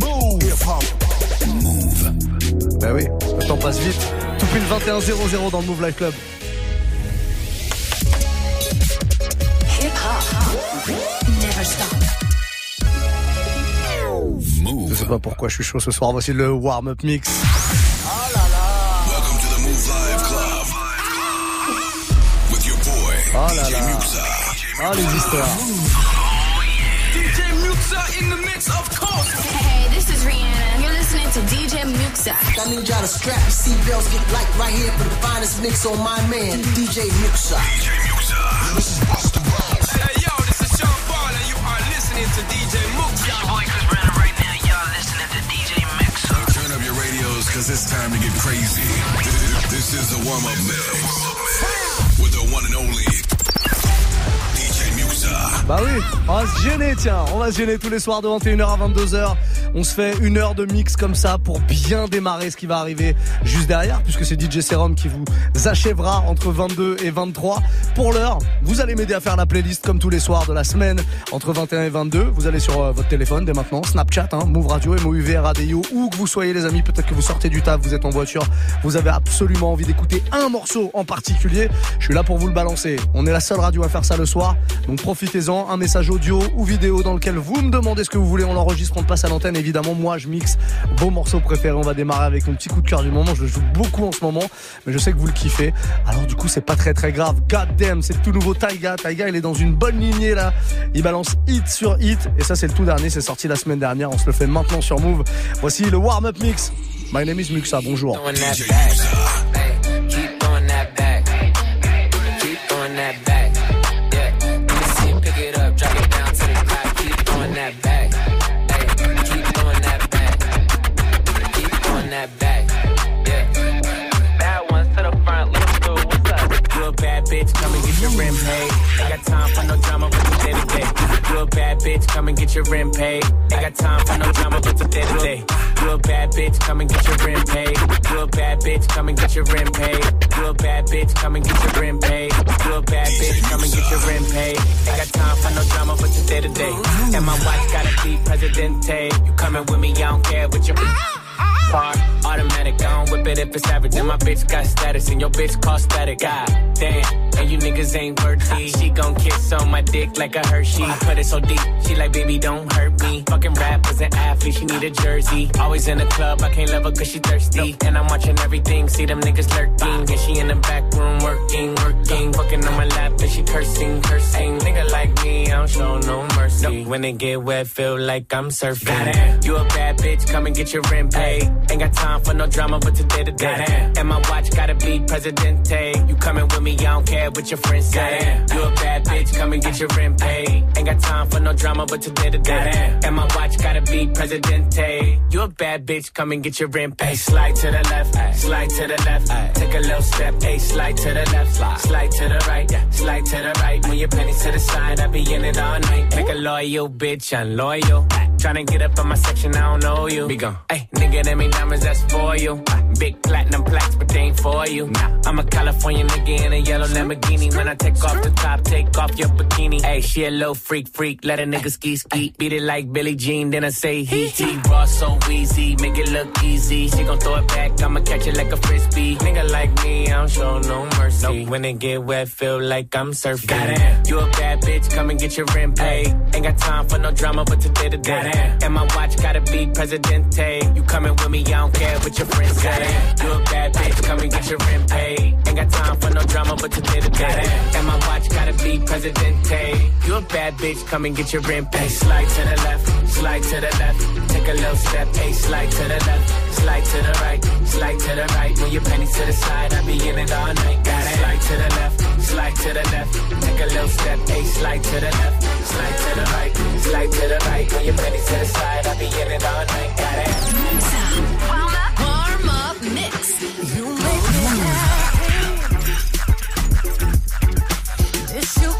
Move. Move. Bah oui, le temps passe vite. Tout pile 21-0-0 dans le Move Life Club. Hip hop never stop. Je sais pas pourquoi je suis chaud ce soir. Voici le warm-up mix. Welcome to the Move Live Club. With your boy, Oh là DJ là. Muxa. Ah les histoires. DJ Muxa in the mix, of course. Hey, this is Rihanna. You're listening to DJ Muxa. I need y'all to strap your seatbelts, get light right here for the finest mix on my man, DJ Muxa. DJ Muxa. Hey, yo, this is Sean Paul, and you are listening to DJ Muxa. Your boy Chris Brown right now. Y'all listening to DJ Muxa. Turn up your radios, cause it's time to get crazy. This is the warm-up mix. With the one and only DJ Muxa. Bah oui, on va se gêner, tiens. On va se gêner tous les soirs de 21h à 22h. On se fait une heure de mix comme ça pour bien démarrer ce qui va arriver juste derrière, puisque c'est DJ Serum qui vous achèvera entre 22 et 23. Pour l'heure, vous allez m'aider à faire la playlist comme tous les soirs de la semaine entre 21 et 22. Vous allez sur euh, votre téléphone dès maintenant, Snapchat, hein, Move Radio, MOUV, Radio, où que vous soyez les amis, peut-être que vous sortez du taf, vous êtes en voiture, vous avez absolument envie d'écouter un morceau en particulier. Je suis là pour vous le balancer. On est la seule radio à faire ça le soir, donc profitez-en. Un message audio ou vidéo dans lequel vous me demandez ce que vous voulez, on l'enregistre, on le passe à l'antenne. Évidemment, moi je mixe vos morceaux préférés. On va démarrer avec mon petit coup de cœur du moment. Je le joue beaucoup en ce moment, mais je sais que vous le kiffez. Alors du coup, c'est pas très très grave. God damn, c'est le tout nouveau Taiga. Taiga, il est dans une bonne lignée là. Il balance hit sur hit. Et ça, c'est le tout dernier. C'est sorti la semaine dernière. On se le fait maintenant sur Move. Voici le warm-up mix. My name is Muxa. Bonjour. Bitch, come and get your rent paid. You a bad bitch, come and get your rent paid. Ain't got time for no drama, but today to day. And my watch gotta be Presidente. You coming with me, I don't care what you Car, automatic, I don't whip it if it's average. And my bitch got status, and your bitch cost static. God damn, and you niggas ain't worthy. She gon' kiss on my dick like a Hershey. I put it so deep, she like, baby, don't hurt me. Fucking rappers and athletes, she need a jersey. Always in the club, I can't love her cause she thirsty. And I'm watching everything, see them niggas lurking. And she in the back room working, working. Fucking on my lap, and she cursing, cursing. Nigga like me, I don't show no mercy. When it get wet, feel like I'm surfing. You a bad bitch, come and get your rent paid. Ain't got time for no drama, but today to day. And my watch gotta be Presidente. You coming with me, I don't care what your friends say. You a bad bitch, come and get your rent paid. Ain't got time for no drama, but today to day. And my watch gotta be Presidente. You a bad bitch, come and get your rent paid. Slide to the left, slide to the left. Take a little step, hey, slide to the left, slide to the right, slide to the right. When your pennies to the side, I be in it all night. Make a loyal bitch, I'm loyal. Tryna get up in my section, I don't know you. Be gone. Hey, nigga, them ain't diamonds, that's for you. Big platinum plaques, but they ain't for you. Nah. I'm a California nigga in a yellow Lamborghini. When I take off the top, take off your bikini. Hey, she a little freak, freak. Let a nigga ski, ski. Beat it like Billie Jean, then I say he, he. Raw so easy, make it look easy. She gon' throw it back, I'ma catch it like a frisbee. Nigga like me, I don't show no mercy. When it get wet, feel like I'm surfing. Goddamn, you a bad bitch, come and get your rent paid. Ain't got time for no drama, but today to day. And my watch gotta be Presidente. You coming with me, I don't care what your friends say. You a bad bitch, come and get your rent paid. Ain't got time for no drama, but today to day. And my watch gotta be Presidente. You a bad bitch, come and get your rent paid. Slide to the left, slide to the left. Take a little step, hey, slide to the left, slide to the right, slide to the right. When your pennies to the side, I be in it all night. Got it. Slide to the left, slide to the left. Take a little step, hey, slide to the left, slide to the right, slide to the right. When your pennies to the side, I be in it all night. Got it. Warm up, warm up mix. You make me happy. This you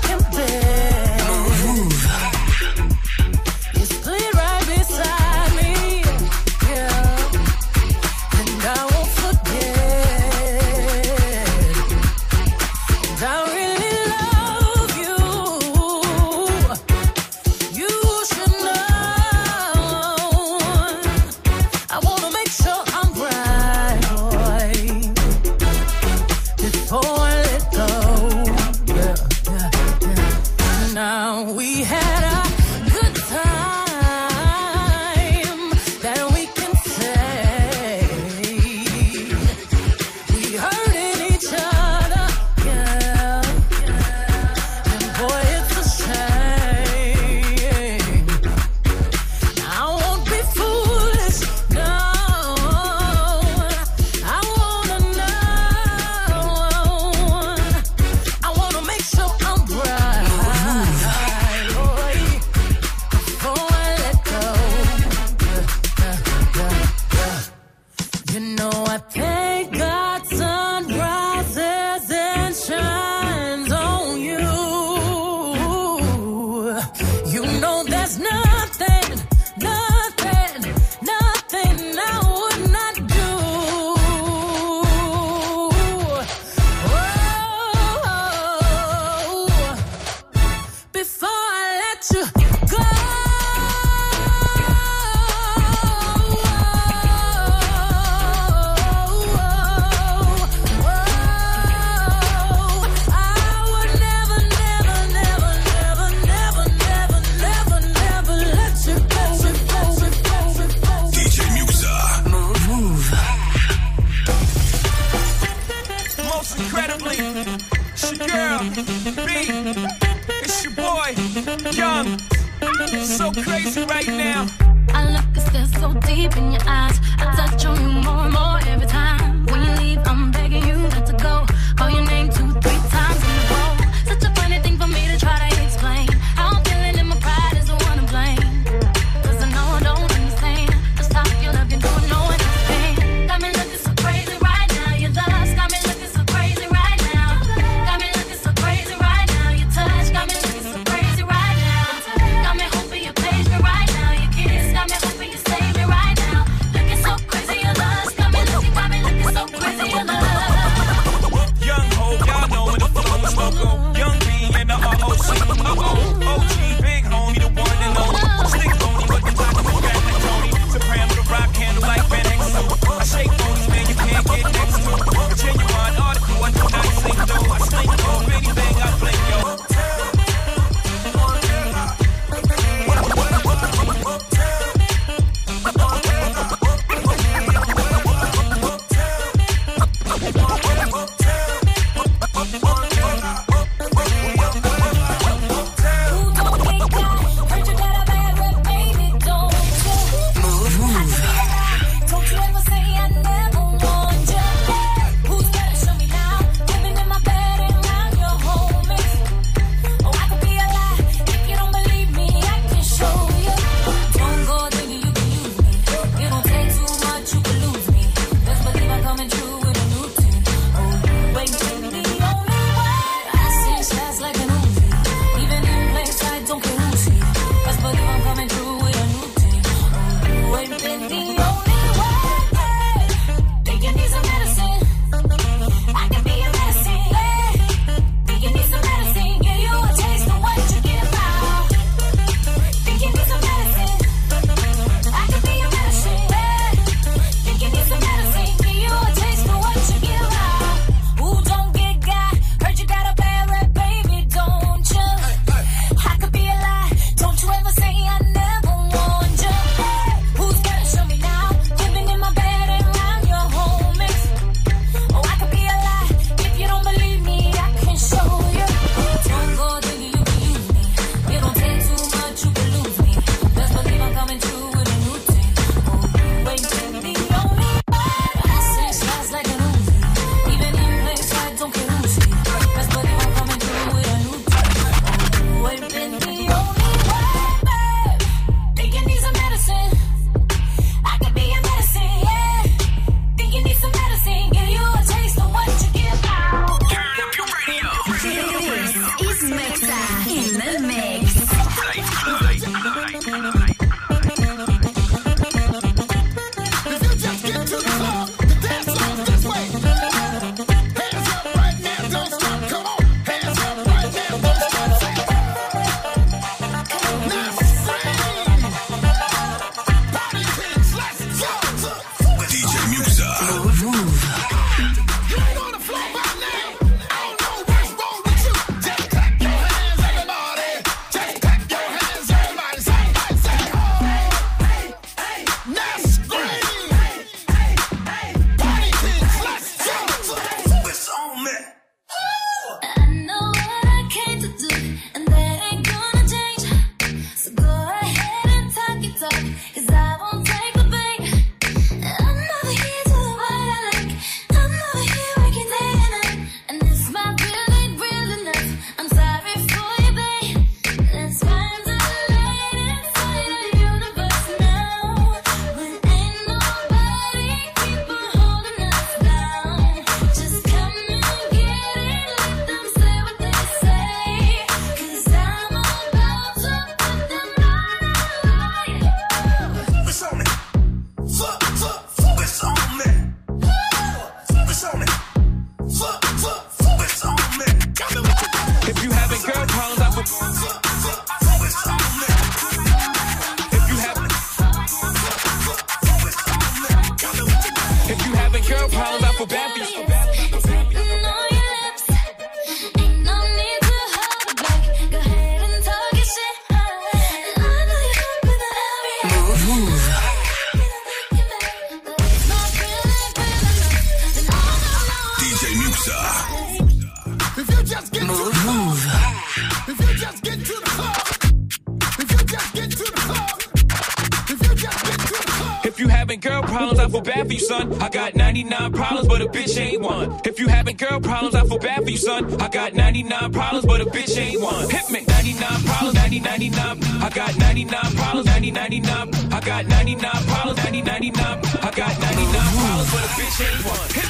99 problems, but a bitch ain't one. Hit me. 99 problems, 90, 99. I got 99 problems, 90, 99. I got 99 problems, 90, 99. I got 99 problems, but a bitch ain't one. Hit me.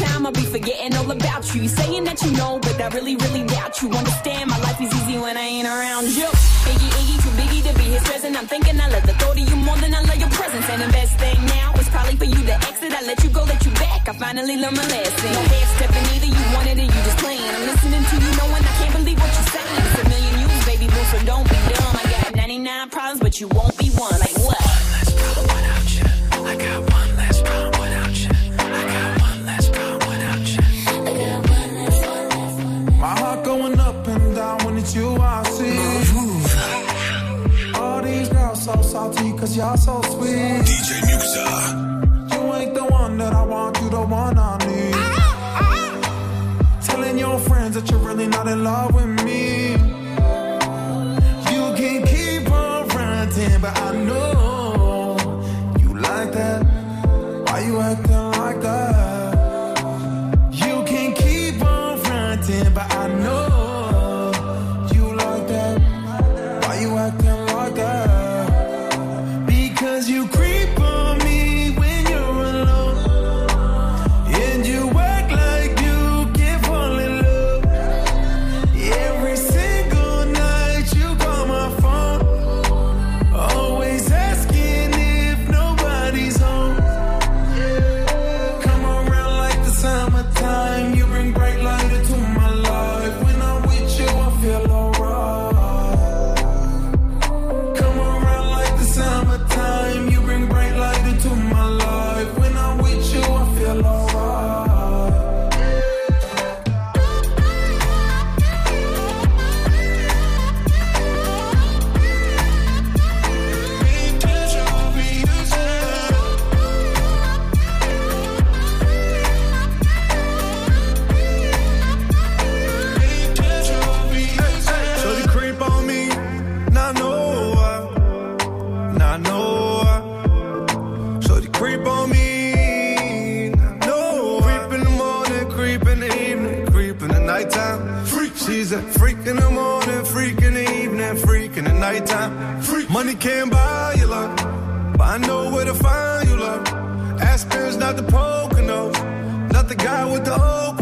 Time, I'll be forgetting all about you. Saying that you know, but I really, really doubt you. Understand, my life is easy when I ain't around you. Iggy, Iggy, too biggie to be his present. I'm thinking I love the thought of you more than I love your presence. And the best thing now is probably for you to exit. I let you go, let you back. I finally learned my lesson. No half stepping either, you wanted it, you just playing. I'm listening to you, knowing I can't believe what you're saying. It's a million you, baby boo, so don't be dumb. I got 99 problems, but you won't cause y'all so sweet. DJ Muxa. You ain't the one that I want, you the one I need. Telling your friends that you're really not in love with me. You can keep on ranting, but I know you like that. Why you acting the guy with the open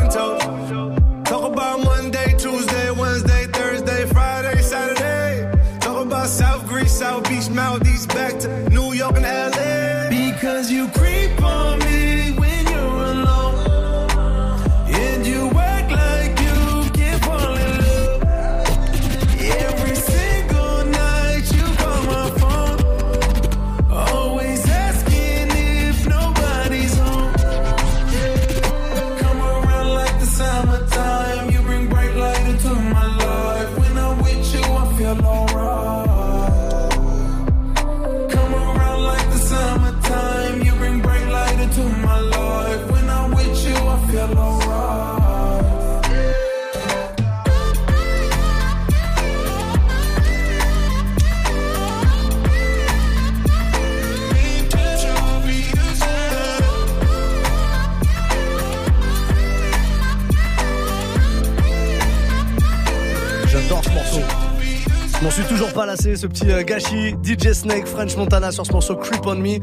ce petit euh, gâchis. DJ Snake, French Montana sur ce morceau Creep on Me.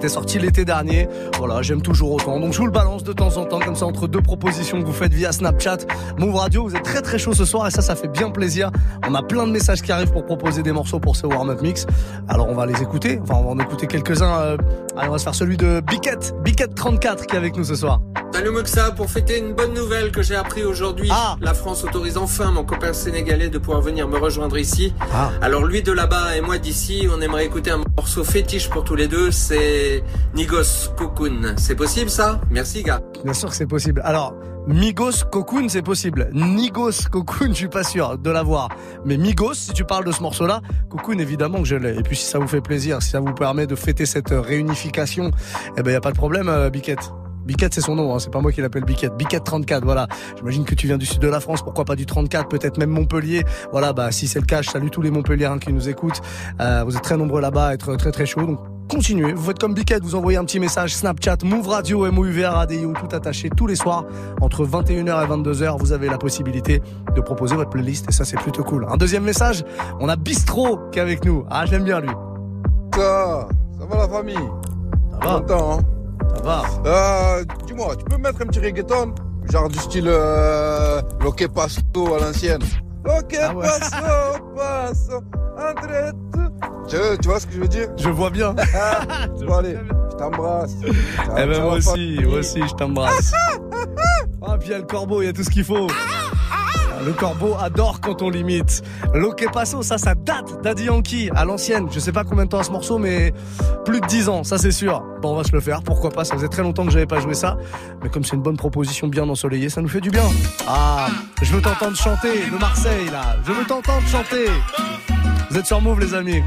C'était sorti l'été dernier. Voilà, j'aime toujours autant. Donc je vous le balance de temps en temps, comme ça, entre deux propositions que vous faites via Snapchat. Move Radio, vous êtes très très chaud ce soir et ça, ça fait bien plaisir. On a plein de messages qui arrivent pour proposer des morceaux pour ce warm-up mix. Alors on va les écouter. Enfin, on va en écouter quelques-uns. euh. Allez, on va se faire celui de Biquette, Biquette34 qui est avec nous ce soir. Salut Moxa, pour fêter une bonne nouvelle que j'ai appris aujourd'hui, Ah. la France autorise enfin mon copain sénégalais de pouvoir venir me rejoindre ici. Ah. Alors lui de là-bas et moi d'ici, on aimerait écouter un morceau fétiche pour tous les deux, c'est Nigos Cocoon. C'est possible ça? Merci gars. Bien sûr que c'est possible. Alors, Migos Cocoon, c'est possible. Nigos Cocoon, je suis pas sûr de l'avoir. Mais Migos, si tu parles de ce morceau-là, Cocoon, évidemment que je l'ai. Et puis si ça vous fait plaisir, si ça vous permet de fêter cette réunification, eh ben y a pas de problème, euh, Biquette. Biquette, c'est son nom, hein, c'est pas moi qui l'appelle Biquette. Biquette 34, voilà. J'imagine que tu viens du sud de la France, pourquoi pas du 34, peut-être même Montpellier. Voilà, bah si c'est le cas, je salue tous les Montpelliérains qui nous écoutent. Euh, vous êtes très nombreux là-bas être très très chaud, donc continuez. Vous faites comme Biquette, vous envoyez un petit message Snapchat, Move Radio, MOUVR, ADIO, tout attaché tous les soirs entre 21h et 22h. Vous avez la possibilité de proposer votre playlist et ça c'est plutôt cool. Un deuxième message, on a Bistro qui est avec nous. Ah, j'aime bien lui. Ça, ça va la famille? Ça va, Content, hein? Ça va. Euh, dis-moi, tu peux mettre un petit reggaeton? Genre du style euh, Loque Paso à l'ancienne. Loque Ah ouais. Paso, Paso, entre tout. Tu, tu vois ce que je veux dire? Je vois bien. Bon allez, je t'embrasse. Eh ben moi aussi, moi aussi, je t'embrasse. Ah, puis il y a le corbeau, il y a tout ce qu'il faut. Le corbeau adore quand on limite. Loque Paso, ça, ça date d'Adi Yankee à l'ancienne. Je sais pas combien de temps à ce morceau, mais plus de 10 ans, ça c'est sûr. Bon, on va se le faire, pourquoi pas? Ça faisait très longtemps que j'avais pas joué ça. Mais comme c'est une bonne proposition bien ensoleillée, ça nous fait du bien. Ah, je veux t'entendre chanter de Marseille, là. Je veux t'entendre chanter. Vous êtes sur Move, les amis.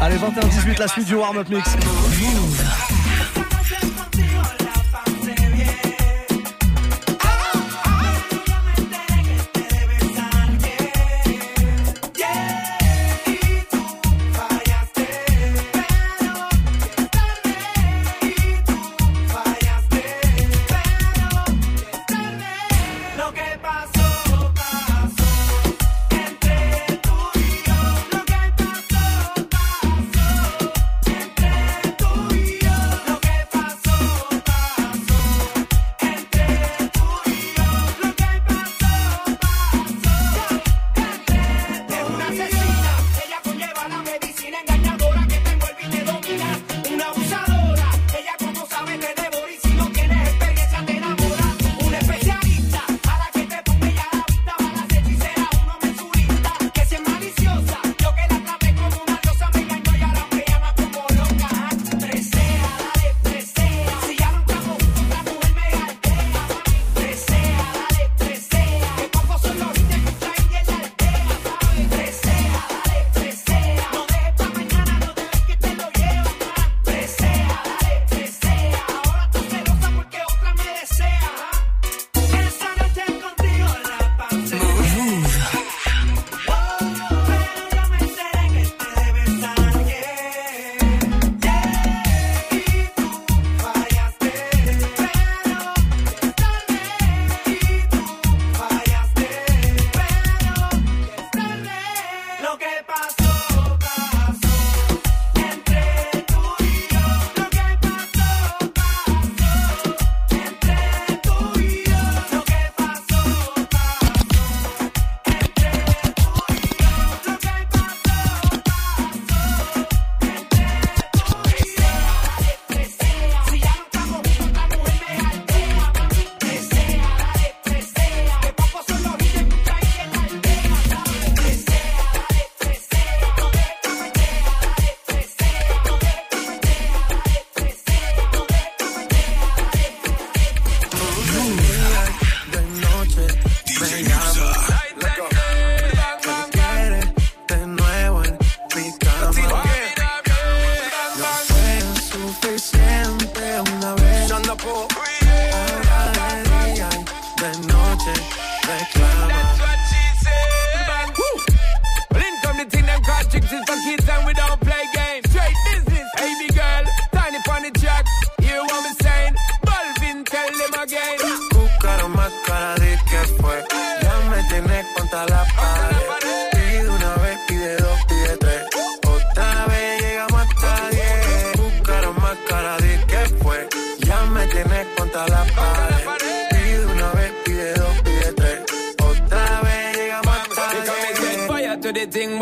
Allez, 21-18, la suite du warm-up mix.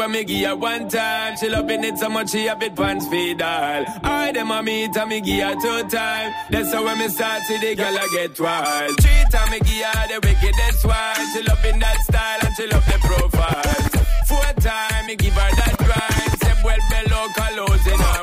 When me give one time. She loving it so much she have it pants feed all. I them a meet and me two time. That's how when me start see the girl I get wild. Three time me give her the wickedest one. She loving that style and she love the profile. Four time me give her that grind. Say vuelve loca los in her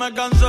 me cansé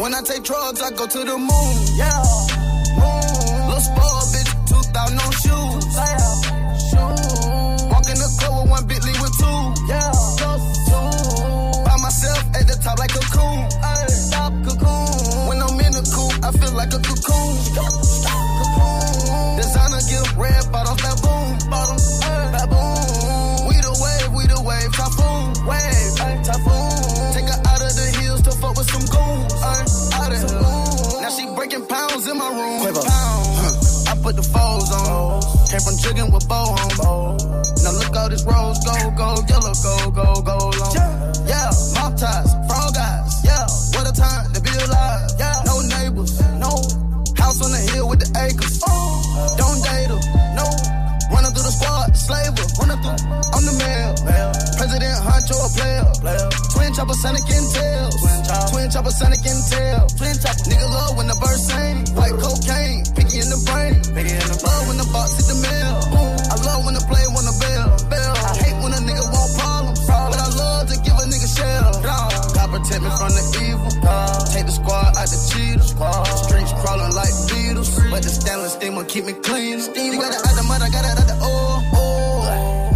When I take drugs, I go to the moon. Yeah. Moon. Little spoiled bitch, 2000 no shoes. Came from jigging with bow home. Now look all this rose, gold, gold, yellow, gold, gold, gold long. Yeah, mop ties, frog eyes. Yeah, what a time to be alive. Yeah, no neighbors, no house on the hill with the acres. Don't date her, no. Running through the squad, slaver, running through I'm the mail. President Huncho a player. Twin chopper, Sonic and tails. Twin chopper, Sonic and tails. Twin chopper, nigga love when the bird keep me clean. You got it out the mud, I got it out the oil. Oh,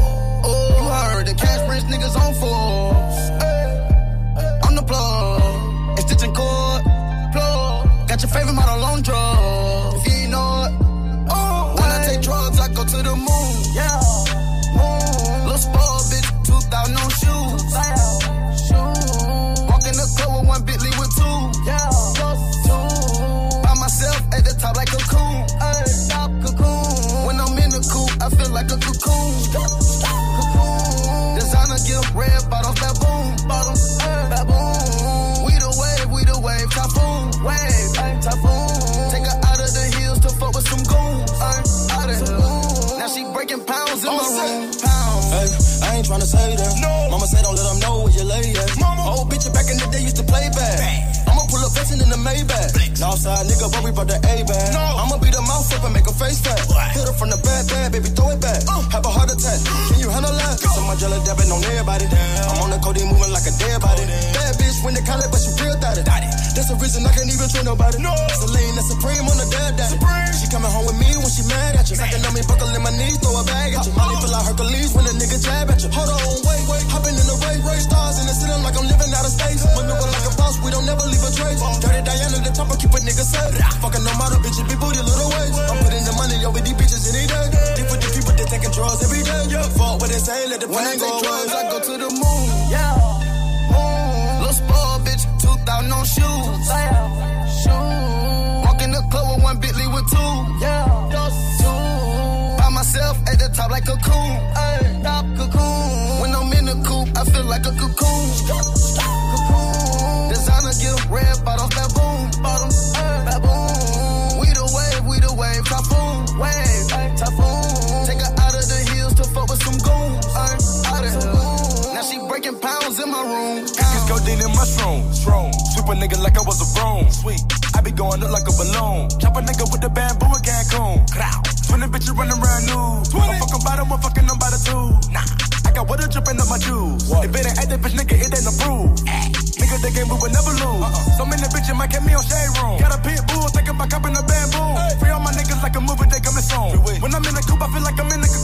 oh, oh, you heard the cash rich niggas on force. I'm the plug. It's stitching cord. Plug. Got your favorite model cocoon. Cocoon. Designer gift, red bottoms, baboon. Bottoms, eh, baboon. We the wave, we the wave, typhoon. Wave, eh, typhoon. Take her out of the hills to fuck with some goons. Eh, out of here. Now she breaking pounds in my oh, room. Pounds. Hey, I ain't tryna say that. No. Mama said don't let them know where you lay at. Flexing in the Maybach. Northside nigga, but we brought the A bag. No. I'ma beat her mouth up and make her face fat. Hit her from the back, bad, baby, throw it back. Have a heart attack. Can you handle that? So my jelly dabbing on everybody. I'm on the codeine moving like a dead body. Bad bitch when they call it, but she real daddy. That's the reason I can't even trust nobody. No. Celine, that's supreme on the dad daddy. She coming home with me when she mad at you. Sucking on me, buckling my knees, throw a bag at you. Molly feel like Hercules when a nigga jab at you. Hold on, wait, wait. Hopping in the ray, ray stars in the ceiling like I'm living out of space. Maneuver like a boss, we don't never leave a trace. Dirty Diana, the top, I keep a nigga safe. Fucking no matter, bitch, it be booty little ways. I'm putting the money, yo, with these bitches any day. Deep with the people, they taking drugs every day. Fuck what they say, let the When pain go away. I go to the moon. Yeah. Moon. Little spoiled bitch, 2000 no shoes. Walk in the club with one Bentley with two. Yeah. Two. By myself at the top like a cocoon. Ay, stop cocoon. When I'm in the coop, I feel like a cocoon. Gift, red bottoms, baboon. Bottoms, baboon. We the wave, we the wave, typhoon. Wave, typhoon. Take her out of the hills to fuck with some goons. Out of here. Now she breaking pounds in my room. It's codeine and mushroom. Strong. Sweep a nigga like I was a broom. Sweet. I be going up like a balloon. Chop a nigga with the bamboo in Cancun. Twenty bitches running around nude. I'm fucking bottom, I'm fucking them by the two. Nah. I got water dripping up my juice. If it ain't active, bitch, nigga, it ain't approved. Nigga, the game we will never lose. So many bitches might get me on shade room. Got a pit bull, thinking about copping a bamboo. Free all my niggas like a movie, they coming soon. When I'm in the coop, I feel like I'm in the cocoon.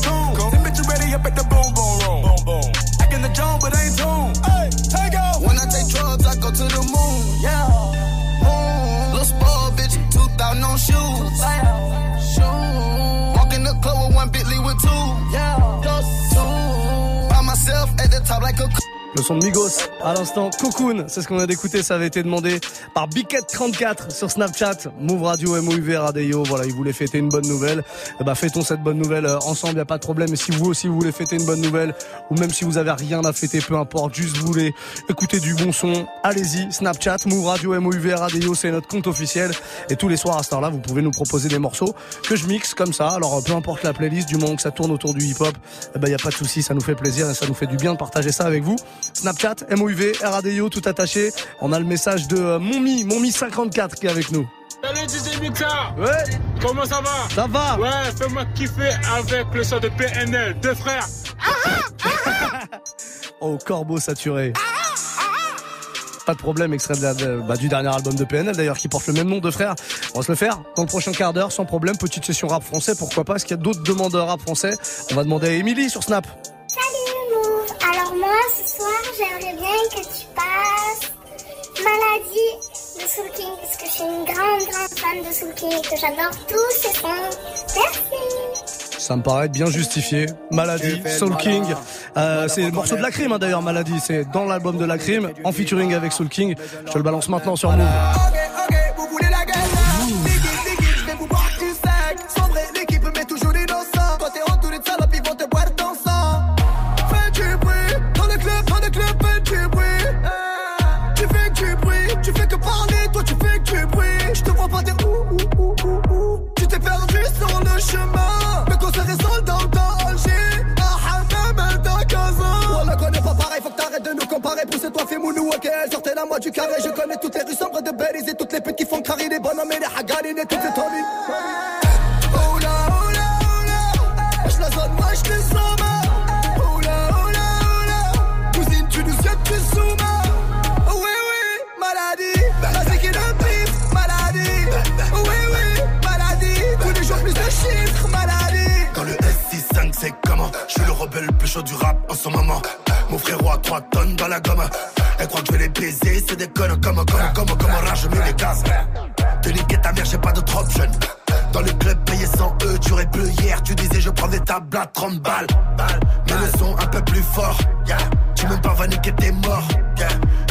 Le son de Migos, à l'instant, Cocoon, c'est ce qu'on a d'écouter, ça avait été demandé par Biquette34 sur Snapchat, Move Radio, MOUV, Radio, voilà, il voulait fêter une bonne nouvelle. Eh ben, fêtons cette bonne nouvelle euh, ensemble, y a pas de problème. Et si vous aussi vous voulez fêter une bonne nouvelle, ou même si vous avez rien à fêter, peu importe, juste vous voulez écouter du bon son, allez-y, Snapchat, Move Radio, MOUV, Radio, c'est notre compte officiel. Et tous les soirs à cette heure-là, vous pouvez nous proposer des morceaux que je mixe comme ça. Alors, euh, peu importe la playlist, du moment que ça tourne autour du hip-hop, eh ben, y a pas de souci, ça nous fait plaisir et ça nous fait du bien de partager ça avec vous. Snapchat, MOUV, RADIO, tout attaché. On a le message de euh, Monmi, Monmi54 qui est avec nous. Salut DJ Mixa Ouais Comment ça va? Ça va Ouais, fais-moi kiffer avec le son de PNL, deux frères Oh, corbeau saturé. Pas de problème, extrait de la- de- bah, du dernier album de PNL d'ailleurs qui porte le même nom de frère. On va se le faire dans le prochain quart d'heure sans problème. Petite session rap français, pourquoi pas Est-ce qu'il y a d'autres demandeurs rap français On va demander à Émilie sur Snap. Salut. Alors moi ce soir j'aimerais bien que tu passes Maladie de Soul King parce que je suis une grande grande fan de Soul King et que j'adore tous ses sons. Merci. Ça me paraît être bien justifié. Maladie, Soul King. Euh, c'est le morceau de la crime hein, d'ailleurs, Maladie. C'est dans l'album de la crime, en featuring avec Soul King. Je te le balance maintenant sur Move. Carré, je connais toutes les rues sombres de Belize Et toutes les putes qui font carrer les bonhommes et les hagarines Et toutes les tomies Oh là, oh là, la zone, moi je te somme Oh oh là Cousine, tu nous jettes tu souma. Oh oui, oui, maladie. La et le pif, maladie. Oui, oui, maladie. Tous les jours plus de chiffres, maladie. Quand le S65 c'est comment? Je suis le rebelle le plus chaud du rap en ce moment Mon frérot a 3 tonnes dans la gomme. Elle croit que je vais les baiser C'est des connes comme comme comme comme rage mets les gaz. Te niquer ta mère j'ai pas d'autre option dans le club payé 100 E, tu aurais bleu hier. Tu disais je prends des tables à 30 balles. Mais le son un peu plus fort. Tu même pas va niquer t'es mort.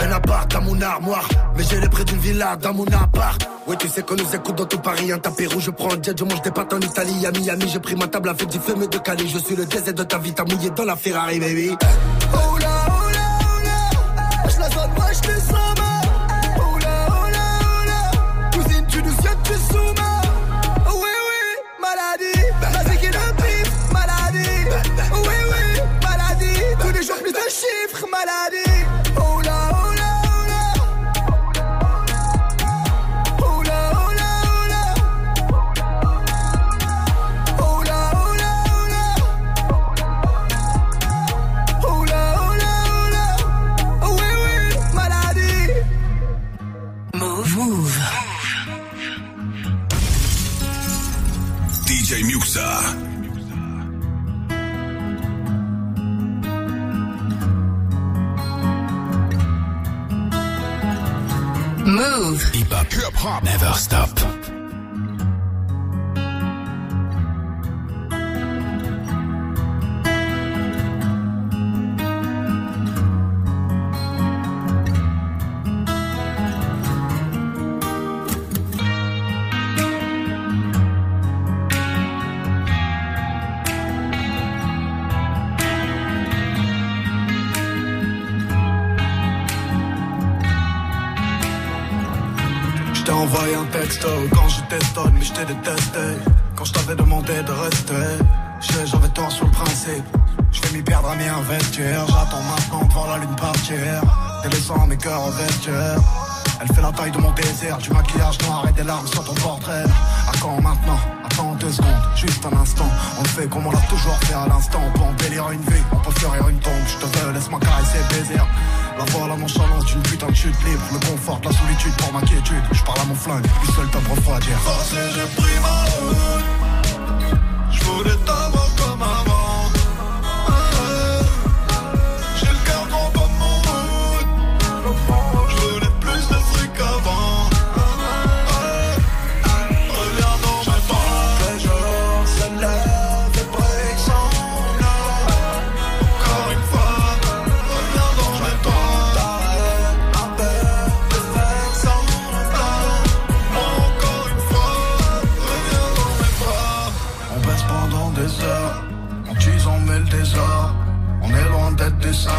Un appart dans mon armoire. Mais j'ai le prix d'une villa dans mon appart. Oui tu sais qu'on nous écoute dans tout Paris Un tapis rouge, je prends un je mange des pâtes en Italie À Miami j'ai pris ma table avec du fumé de Cali Je suis le désert de ta vie, t'as mouillé dans la Ferrari baby Move. DJ Muxa. Move. Hip hop. Hip hop. Never stop. Quand j'étais stone, mais je t'ai détesté. Quand je t'avais demandé de rester, je j'avais tort sur le principe. Je vais m'y perdre à m'y investir. J'attends maintenant de voir la lune partir. Délaissant mes cœurs en vestiaire. Elle fait la taille de mon désir, du maquillage noir et des larmes sur ton portrait. À quand maintenant Attends deux secondes, juste un instant. On le fait comme on l'a toujours fait à l'instant. On peut embellir une vie, on peut fleurir une tombe. Je te veux, laisse-moi caresser le désir. La voix, la nonchalance d'une putain de chute libre. Le confort, la solitude pour ma quiétude. Je parle à mon flingue, lui seul me refroidir. Ma Je voulais On est loin d'être des saints.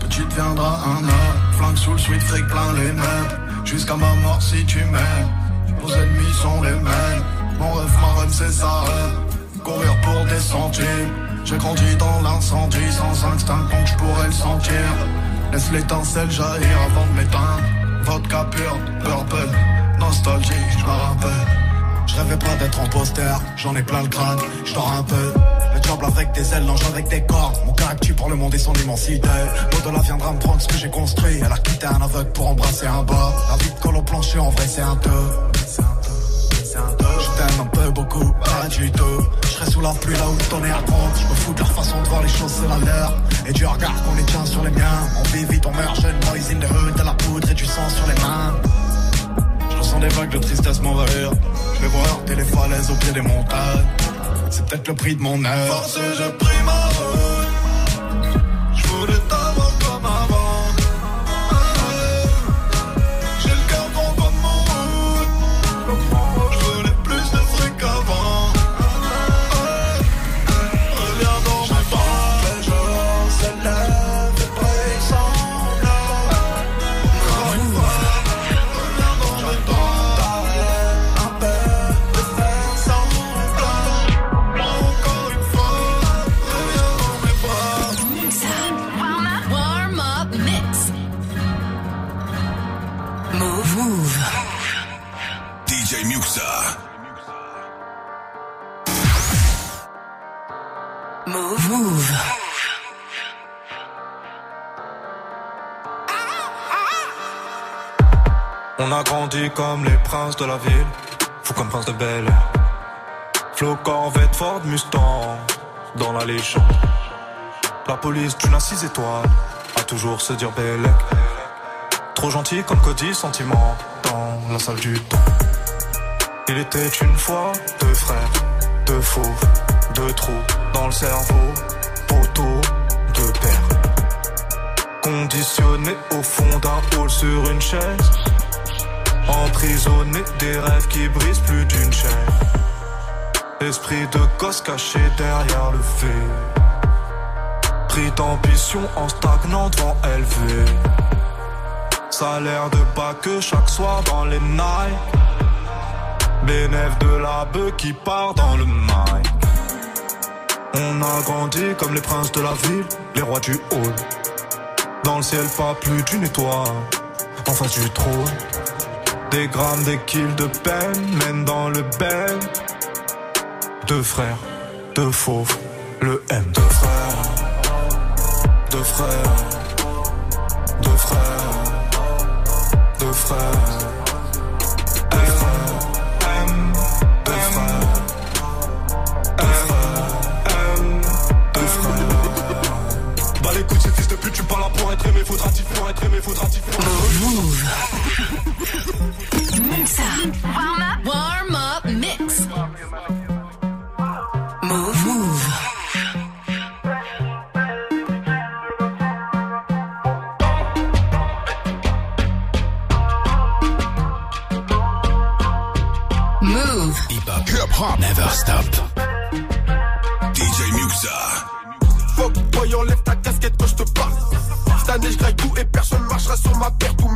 Petit deviendras un homme. Flingue sous le sweat, fric plein les meubles. Jusqu'à ma mort si tu m'aimes. Vos ennemis sont les mêmes. Mon rêve, ma rêve, c'est ça. rêve. Courir pour des centimes. J'ai grandi dans l'incendie sans instinct, donc je pourrais le sentir. Laisse l'étincelle jaillir avant de m'éteindre. Vodka pure, purple, nostalgie, je me rappelle. Je rêvais pas d'être en poster, j'en ai plein le crâne, je un peu. Le diable avec des ailes, l'ange avec des cordes. Mon caractère pour le monde et son immensité. L'au-delà viendra me prendre ce que j'ai construit. Elle a quitté un aveugle pour embrasser un bas. La vie de col au plancher, en vrai, c'est un peu. Je t'aime un peu beaucoup, pas du tout. Je serai sous la pluie là où le tonnerre gronde. Je me fous de leur façon de voir les choses, c'est la leur. Et du regard qu'on les tient sur les miens. On vit vite, on meurt jeune, boys in the hood. De la poudre et du sang sur les mains. Des vagues de tristesse m'envahir. Je vais voir les falaises au pied des montagnes. C'est peut-être le prix de mon heure. Force, je prie ma a grandi comme les princes de la ville, fou comme prince de Bel Air. Flo Corvette, Ford Mustang, dans la légende. La police d'une à six étoiles, a toujours se dire Bellec. Trop gentil comme Cody, sentiment, dans la salle du temps. Il était une fois deux frères, deux fauves, deux trous dans le cerveau, poteau, deux pères. Conditionné au fond d'un hall sur une chaise. Emprisonné des rêves qui brisent plus d'une chaîne. Esprit de gosse caché derrière le fait. Pris d'ambition en stagnant devant élevé. Salaire de bas que chaque soir dans les nights. Bénéf de la bœuf qui part dans le mic. On a grandi comme les princes de la ville, les rois du hall. Dans le ciel, pas plus d'une étoile. En face du trône. Des grammes, des kills de peine mènent dans le bel. Deux frères, deux fauves, le M. Deux frères, deux frères, deux frères, deux frères. Être aimé, faudra t'y pour être aimé, faudra t'y pour. Move. Mix up. Warm up, warm tout et personne marchera sur ma paire. Tous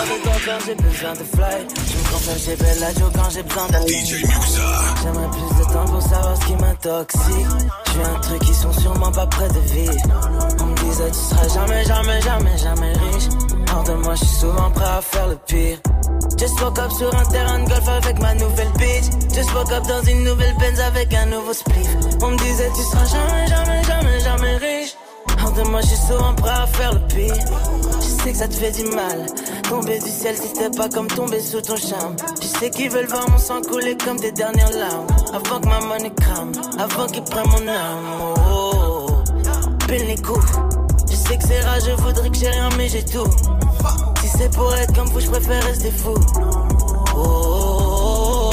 avec j'ai besoin de fly. Je me confesse chez Bellagio quand j'ai besoin de J'aimerais plus de temps pour savoir ce qui m'intoxique. J'ai un truc qui sont sûrement pas près de vivre. On me disait tu seras jamais, jamais, jamais, jamais riche. Hors de moi, je suis souvent prêt à faire le pire. Just woke up sur un terrain de golf avec ma nouvelle bitch. Just woke up dans une nouvelle Benz avec un nouveau spliff. On me disait tu seras jamais, jamais, jamais, jamais riche. Hors de moi, je suis souvent prêt à faire le pire. Sais que ça te fait du mal. Tomber du ciel, si c'était pas comme tomber sous ton charme. Je sais qu'ils veulent voir mon sang couler comme des dernières larmes. Avant que ma money crame, avant qu'ils prennent mon âme. Oh, oh. Pile les coups. Je sais que c'est rare, je voudrais que j'ai rien, mais j'ai tout. Si c'est pour être comme vous, je préfère rester fou. Oh.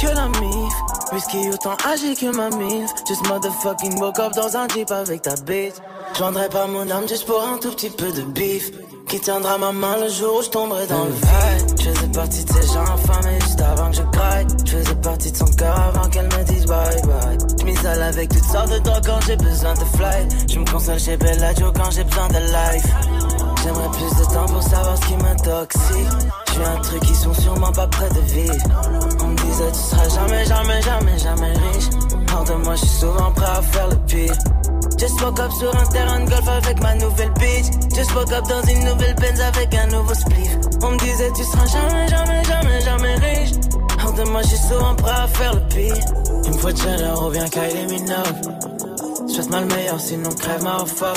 Que la mif, whisky autant âgé que ma mif. Just motherfucking woke up dans un jeep avec ta bitch. Je vendrais pas mon âme juste pour un tout petit peu de bif. Qui tiendra ma main le jour où je tomberai dans le vide? Je faisais partie de ces gens infamés juste avant que je graille. Je faisais partie de son cœur avant qu'elle me dise bye bye. Je m'isole avec toutes sortes de drogues quand j'ai besoin de fly. Je me console chez Bellagio quand j'ai besoin de life. J'aimerais plus de temps pour savoir ce qui m'intoxique. J'ai un truc qui sont sûrement pas près de vivre. On me disait tu seras jamais, jamais, jamais, jamais riche. Hors de moi, je suis souvent prêt à faire le pire. Just woke up sur un terrain de golf avec ma nouvelle bitch. Just woke up dans une nouvelle Benz avec un nouveau spliff. On me disait tu seras jamais, jamais, jamais, jamais riche. Hors de moi, je suis souvent prêt à faire le pire. Une fois de chaleur, revient Kylie Minogue. Souhaite-moi le meilleur, sinon crève ma fort.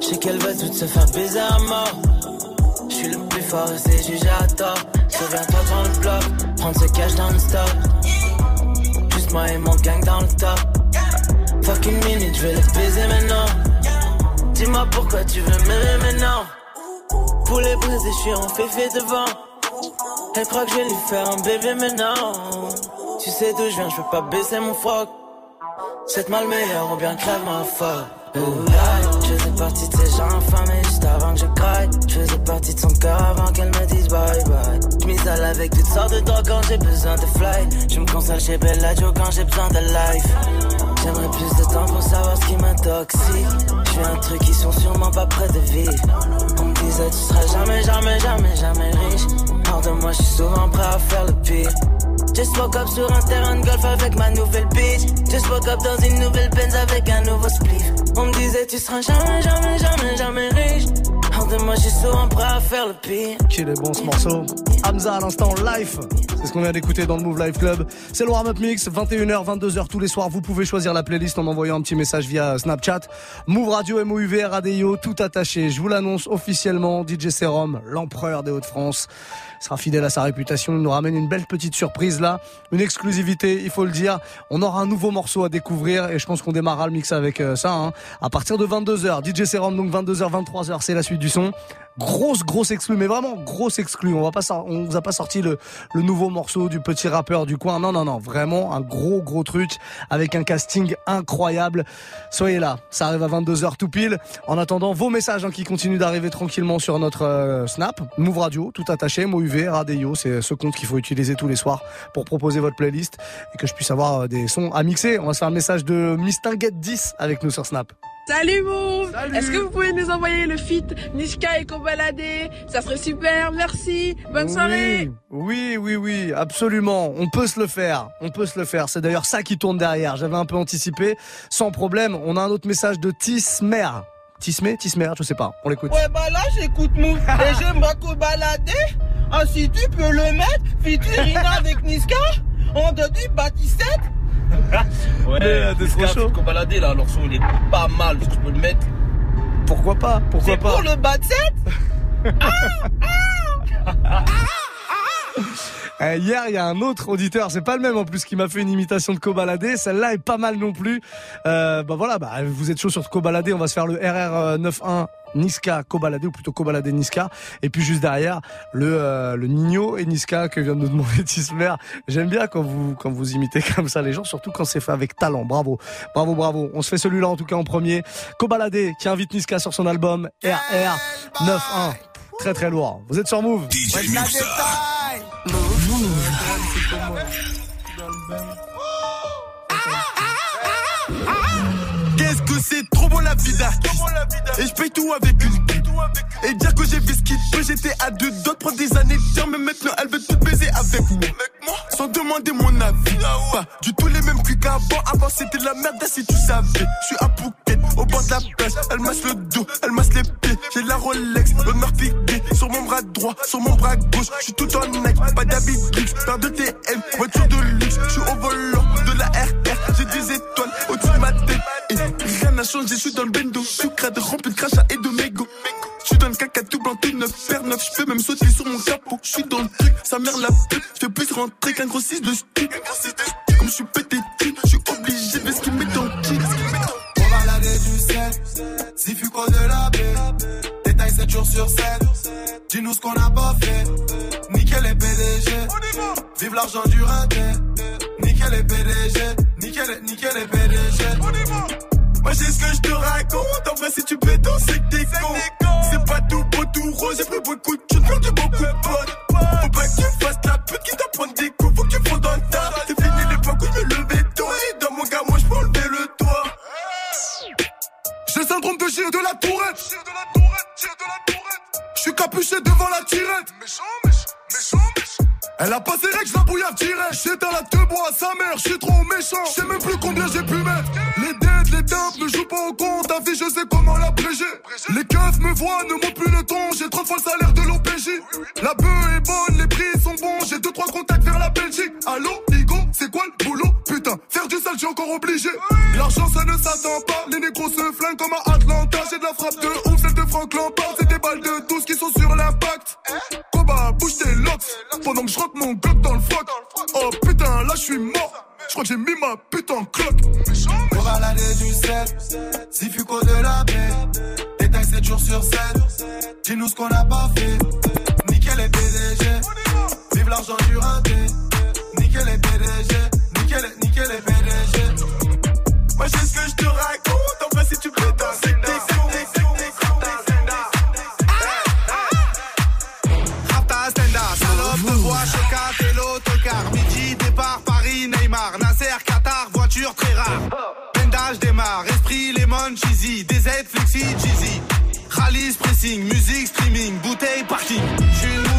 Je sais qu'elle veut toutes se faire baiser à mort. Je suis le plus fort et c'est jugé à tort. Souviens-toi dans le bloc, prendre ce cash dans le stock. Juste moi et mon gang dans le top. Fucking minute, je vais le baiser maintenant. Dis-moi pourquoi tu veux m'aimer maintenant. Pour les briser, je suis en féfé devant. Elle croit que je vais lui faire un bébé maintenant. Tu sais d'où je viens, je peux pas baisser mon froc. C'est mal meilleur ou bien crève ma foi. Oh, yeah. Je faisais partie de ces gens infamés juste avant que je craque. Je faisais partie de son cœur avant qu'elle me dise bye bye. Je m'isole avec toutes sortes de drogues quand j'ai besoin de fly. Je me console chez Bellagio quand j'ai besoin de life. J'aimerais plus de temps pour savoir ce qui m'intoxique. J'ai un truc qui sont sûrement pas près de vivre. On me disait tu seras jamais, jamais, jamais, jamais riche. Hors de moi, je suis souvent prêt à faire le pire. Just woke up sur un terrain de golf avec ma nouvelle bitch. Just woke up dans une nouvelle Benz avec un nouveau spliff. On me disait tu seras jamais, jamais, jamais, jamais riche. De moi, suis souvent prêt à faire le pire. Qu'il est bon ce morceau. Hamza à l'instant live. C'est ce qu'on vient d'écouter dans le Move Live Club. C'est le warm-up mix, 21h, 22h tous les soirs. Vous pouvez choisir la playlist en envoyant un petit message via Snapchat. Move Radio, MOUV, Radio, tout attaché. Je vous l'annonce officiellement. DJ Serum, l'empereur des Hauts-de-France, sera fidèle à sa réputation. Il nous ramène une belle petite surprise là. Une exclusivité, il faut le dire. On aura un nouveau morceau à découvrir et je pense qu'on démarrera le mix avec euh, ça. Hein. À partir de 22h, DJ Serum, donc 22h, 23h, c'est la suite du son. Grosse, grosse exclu, mais vraiment grosse exclu. On va pas, on vous a pas sorti le, nouveau morceau du petit rappeur du coin. Non, non, non, vraiment un gros, gros truc avec un casting incroyable. Soyez là, ça arrive à 22h tout pile. En attendant, vos messages hein, qui continuent d'arriver tranquillement sur notre euh, Snap, Move Radio, tout attaché, MOUV, Radio, c'est ce compte qu'il faut utiliser tous les soirs pour proposer votre playlist et que je puisse avoir euh, des sons à mixer. On va se faire un message de Mistinguette 10 avec nous sur Snap. Salut Move Est-ce que vous pouvez nous envoyer le feat Niska et Kobalade Ça serait super, merci Bonne soirée Oui, oui, oui, absolument. On peut se le faire. On peut se le faire. C'est d'ailleurs ça qui tourne derrière. J'avais un peu anticipé. Sans problème. On a un autre message de Tismer. Tismer, Tismer, je sais pas. On l'écoute. Ouais, bah là, j'écoute Move et j'aimerais qu'on balader. Ah, si tu peux le mettre, featuring avec Niska, on te dit Baptiste. Ouais, trop chaud. qu'on balader là, leur son il est pas mal, est-ce que je peux le mettre. Pourquoi pas Pourquoi pas pour le bat 7 Eh Eh, hier, il y a un autre auditeur, c'est pas le même en plus, qui m'a fait une imitation de Cobaladé. Celle-là est pas mal non plus. Euh, bah voilà, bah, vous êtes chaud sur Cobaladé, on va se faire le RR 91 Niska Cobaladé ou plutôt Cobaladé Niska et puis juste derrière le euh, le Nino et Niska que vient de nous demander Tismer. J'aime bien quand vous quand vous imitez comme ça les gens surtout quand c'est fait avec talent. Bravo. Bravo bravo. On se fait celui-là en tout cas en premier. Cobaladé qui invite Niska sur son album RR 91. Très très lourd. Vous êtes sur Move. Trop bon la d'artiste Et je paye tout avec une bite Et dire que j'ai vu ce qu'il peut J'étais à deux de prendre des années de Mais maintenant elle veut tout baiser avec moi. Sans demander mon avis. Pas du tout les mêmes cuits qu'avant. Avant c'était de la merde si tu savais. Je suis à Phuket au bord de la plage. Elle masse le dos, elle masse les pieds. J'ai la Rolex, l'honneur piqué Sur mon bras droit, sur mon bras gauche. Je suis tout en Nike, pas d'habit luxe Paire de TM, voiture de luxe. Je suis au volant changé, je suis dans le bendo Je suis crade, rempli de crachat et de mégots je le caca tout blanc, tout neuf, paire neuf, je peux même sauter sur mon capot. Je suis dans le truc, sa mère la pute, je fais plus rentrer qu'un gros 6 de stu. Comme je suis pété de je suis obligé de ce qu'il met dans le. On va laver du sel, si fuco de la baie. Détail 7 jours sur 7. Dis-nous ce qu'on n'a pas fait. Nickel les PDG. Vive l'argent du raté. Nickel les PDG. Nickel, nickel les PDG. J'ai ce que je te raconte, en vrai si tu peux danser que t'es con. C'est pas tout beau, tout rose, j'ai pris beaucoup de thunes, perdu beaucoup de potes. Faut pas que tu la pute qui t'apprend des coups, faut que tu fasses dans le tas. C'est fini l'époque où je me levais tôt et dans mon gars, moi je peux enlever le toit. J'ai le syndrome de Gilles de la Tourette. Je suis capuché devant la tirette. Elle a pas ses règles, je la bouillave direct. J'éteins la te bois à sa mère, je suis trop méchant. Je sais même plus combien j'ai pu mettre. Les dettes, les tempes ne jouent pas au compte. Ta vie, je sais comment l'abréger. Les keufs me voient, ne montent plus le ton. J'ai 30 fois le salaire de l'OPJ. La bœuf est bonne, les prix sont bons. J'ai deux, trois contacts vers la Belgique. Allô, Igo, c'est quoi le boulot? Putain, faire du sale, j'ai encore obligé. L'argent, ça ne s'attend pas. Les négros se flinguent comme à Atlanta. J'ai de la frappe de ouf, celle de Franck Lampard. C'est des balles de 12 qui sont sur l'impact. Pendant que je rentre mon glock dans le froc. Oh putain, là je suis mort. Je crois que j'ai mis ma putain en cloque. On va laver du sel, si fuco de la baie. Détail 7 jours sur 7. Dis-nous ce qu'on n'a pas fait. Nickel les PDG. Vive l'argent du raté. Nickel les PDG. Nickel, nickel les PDG. Moi j'ai ce que je te raconte, cheesy, DZ, flexi, cheesy. Rallye, pressing, musique, streaming, bouteille, parking.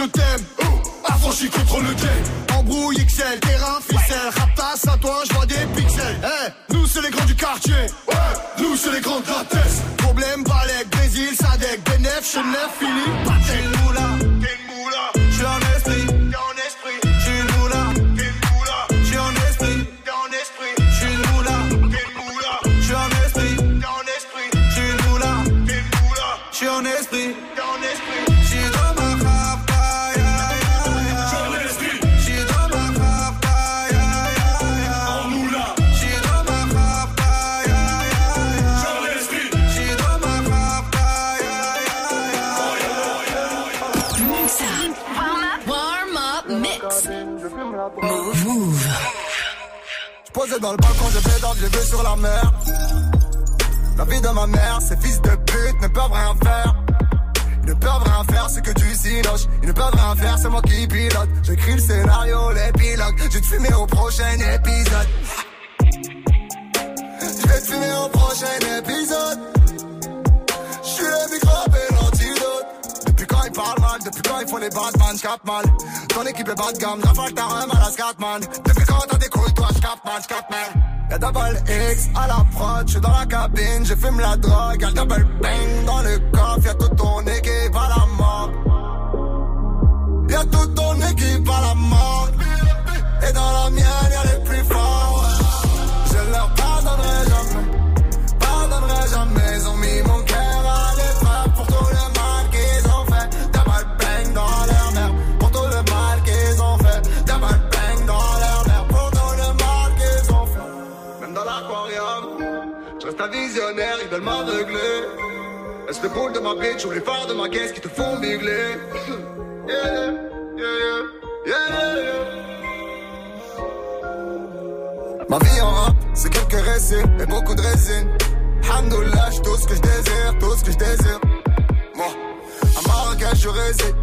Je t'aime. Oh, affranchi contre le game. Embrouille XL, terrain, ficelle. Raptas à toi, je vois des pixels. Eh, nous c'est les grands du quartier. Ouais, nous c'est les grands de la tête. Problème, Balek, Brésil, Sadek, Benef, Chenef, Philippe, dans le balcon, je pédale, j'ai vu sur la mer. La vie de ma mère, ces fils de pute ne peuvent rien faire. Ils ne peuvent rien faire, c'est que du cinoche. Ils ne peuvent rien faire, c'est moi qui pilote. J'écris le scénario, l'épilogue. Je vais te fumer au prochain épisode. Je vais te fumer au prochain épisode. Je suis le microbe et l'antidote. Depuis quand il parle mal, depuis quand ils font les Batman, j'capte mal. Ton équipe est bas de gamme, j'rafale ta rhum à la Scatman. Depuis quand t'as des Y'a double X à la prod, j'suis dans la cabine, je fume la drogue, y'a le double bang dans le coffre, y'a toute ton équipe à la mort. Y'a toute ton équipe à la mort. Et dans la mienne, y'a les plus forts. Visionnaire, ils veulent m'aveugler. Est-ce le boule de ma bitch ou les phares de ma caisse qui te font bigler? Yeah, yeah, yeah. Ma vie en rap, c'est quelques récits et beaucoup de résine. Hamdoullah, j'ai tout ce que je désire, tout ce que je désire. Moi, à Marrakech, je réside.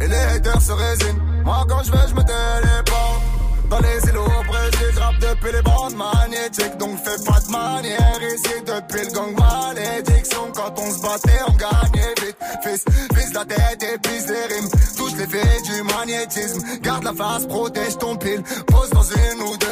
Et les haters se résignent. Moi, quand je vais, je me téléporte. Dans les Brésil, je rappe depuis les bandes magnétiques. Donc fais pas de manière ici depuis le gang malédiction. Quand on se battait, on gagnait vite. Fils, fils la tête et pisse les rimes. Touche les faits du magnétisme. Garde la face, protège ton pile. Pose dans une ou deux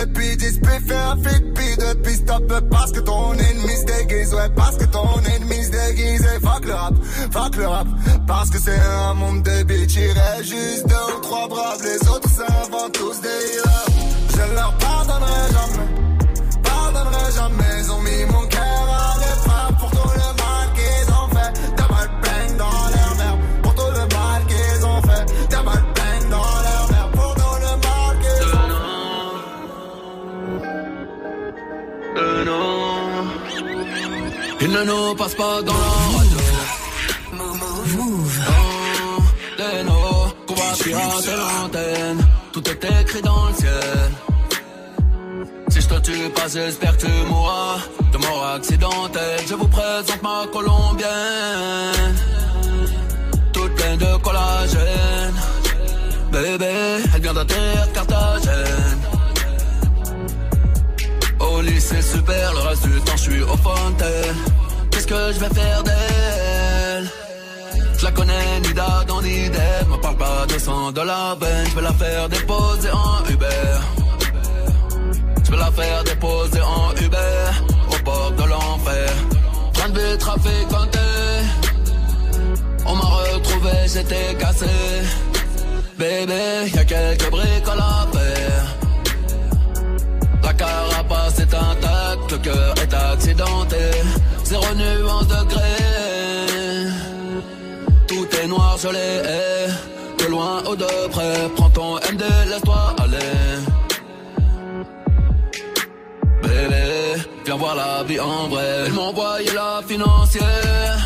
depuis 10 puis fais un fit, puis depuis stop. Parce que ton ennemi se déguise. Ouais, parce que ton ennemi se déguise. Et fuck le rap, fuck le rap. Parce que c'est un monde de bitch. Il reste juste deux ou trois braves. Les autres s'inventent tous des heroes. Je leur pardonnerai jamais. Pardonnerai jamais. Ils ont mis mon cœur à l'épreuve nous passe pas dans la. Move, de nos combats pirater l'antenne. Tout est écrit dans le ciel. Si je te tue pas, j'espère que tu mourras de mort accidentelle. Je vous présente ma colombienne, toute pleine de collagène. Bébé, elle vient d'atterrir Carthagène. Au lycée super, le reste du temps je suis au fontaine. Que je vais faire d'elle Je la connais ni d'Adam ni d'Ève. Me parle pas de sang de la veine, je vais la faire déposer en Uber. Je vais la faire déposer en Uber au bord de l'enfer. Train de trafiquanté. On m'a retrouvé, j'étais cassé. Bébé, y a quelques briques à faire. La carapace est intacte, le cœur est accidenté. Zéro nuance de gré. Tout est noir, je l'ai. eh. De loin ou de près, prends ton MD, laisse-toi aller. Bébé, viens voir la vie en vrai. Ils m'ont envoyé la financière.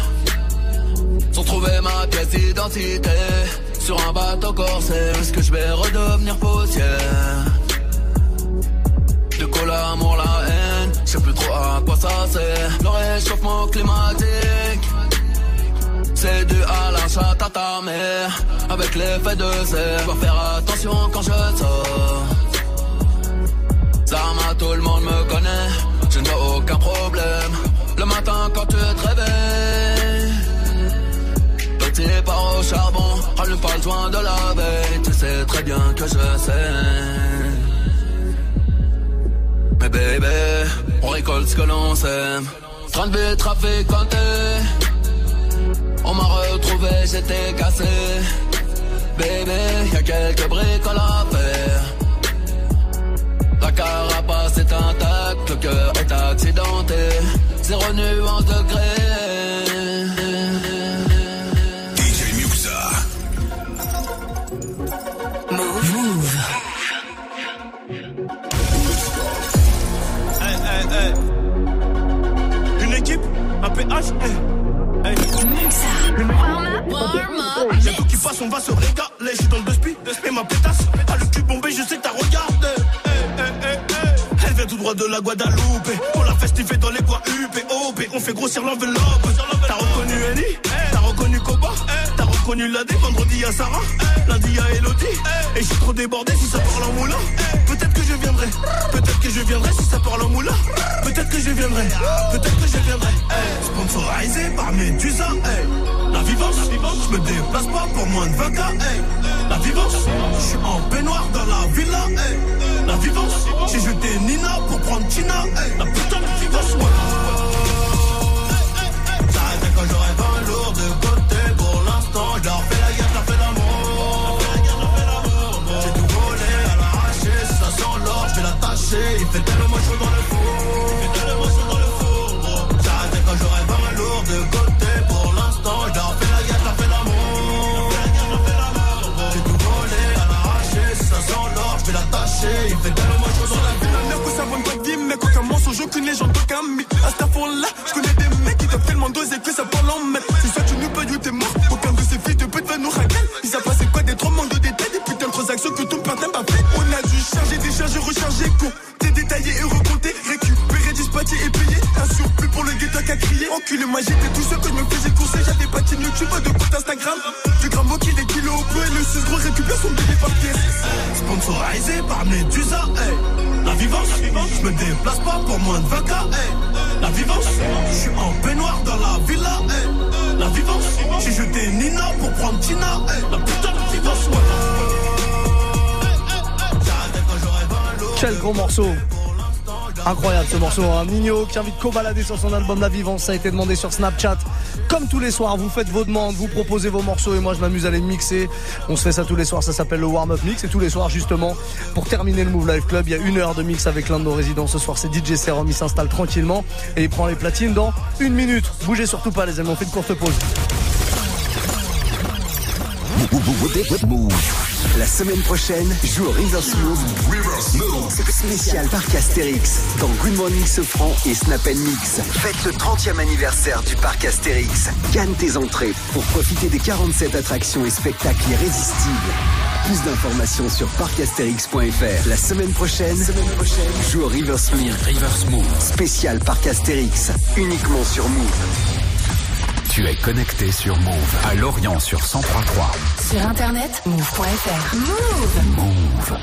Sans trouver ma pièce d'identité. Sur un bateau corsaire, est-ce que je vais redevenir poussière? De quoi l'amour, la sais plus trop à quoi ça sert. Le réchauffement climatique, c'est dû à la chatte à ta mère. Avec l'effet de serre, dois faire attention quand je sors. Zama, tout le monde me connaît, je n'ai aucun problème. Le matin quand tu te réveilles, petit part au charbon, rallume pas le joint de la veille. Tu sais très bien que je sais. Récolte ce que l'on sème. Train de vie trafiquanté. On m'a retrouvé, j'étais cassé. Bébé, y a quelques briques à faire. La carapace est intacte, le cœur est accidenté. Zéro nuance de gré. Un PH, hey. Hey. Une équipe. Y'a tout qui passe, on va se régaler. Je suis dans le deux spi, et ma pétasse. A le cul bombé, je sais que t'as regardé. Hey, hey, hey, hey. Elle vient tout droit de la Guadeloupe. On l'a festivé dans les coins UP, OP. On fait grossir l'enveloppe. T'as reconnu Annie T'as reconnu Koba? T'as reconnu Ladé Vendredi à Sarah Lundi à Elodie Et je suis trop débordé si ça parle en moulin Peut-être que je viendrai Peut-être que je viendrai si ça parle en moulin Peut-être que je viendrai, peut-être que je viendrai. Sponsorisé par Medusa, hey. La vivance, je me déplace pas pour moins de 20 k hey. La vivance, je suis en peignoir dans la villa. La vivance, j'ai jeté Nina pour prendre Tina. La putain de vivance, ouais. Leur fais la guerre, leur fais l'amour. J'ai tout volé à l'arraché, ça sent l'or, je l'attacher. Il fait tellement chaud dans le four. Morceau, un Nino qui invite balader sur son album La Vivance, ça a été demandé sur Snapchat. Comme tous les soirs, vous faites vos demandes, vous proposez vos morceaux et moi je m'amuse à les mixer. On se fait ça tous les soirs, ça s'appelle le warm-up mix et tous les soirs justement, pour terminer le Move Life Club, il y a une heure de mix avec l'un de nos résidents ce soir, c'est DJ Serum, il s'installe tranquillement et il prend les platines dans une minute. Bougez surtout pas les amis, on fait une courte pause. Move. La semaine prochaine, joue au Reverse Move. Spécial Parc Astérix dans Good Morning Sofran et Snap Mix. Faites le 30e anniversaire du Parc Astérix. Gagne tes entrées pour profiter des 47 attractions et spectacles irrésistibles. Plus d'informations sur parcastérix.fr. La semaine prochaine, joue au Reverse Move. Spécial Parc Astérix, uniquement sur Move. Tu es connecté sur Move à Lorient sur 1033. Sur internet, move.fr. Move. Move.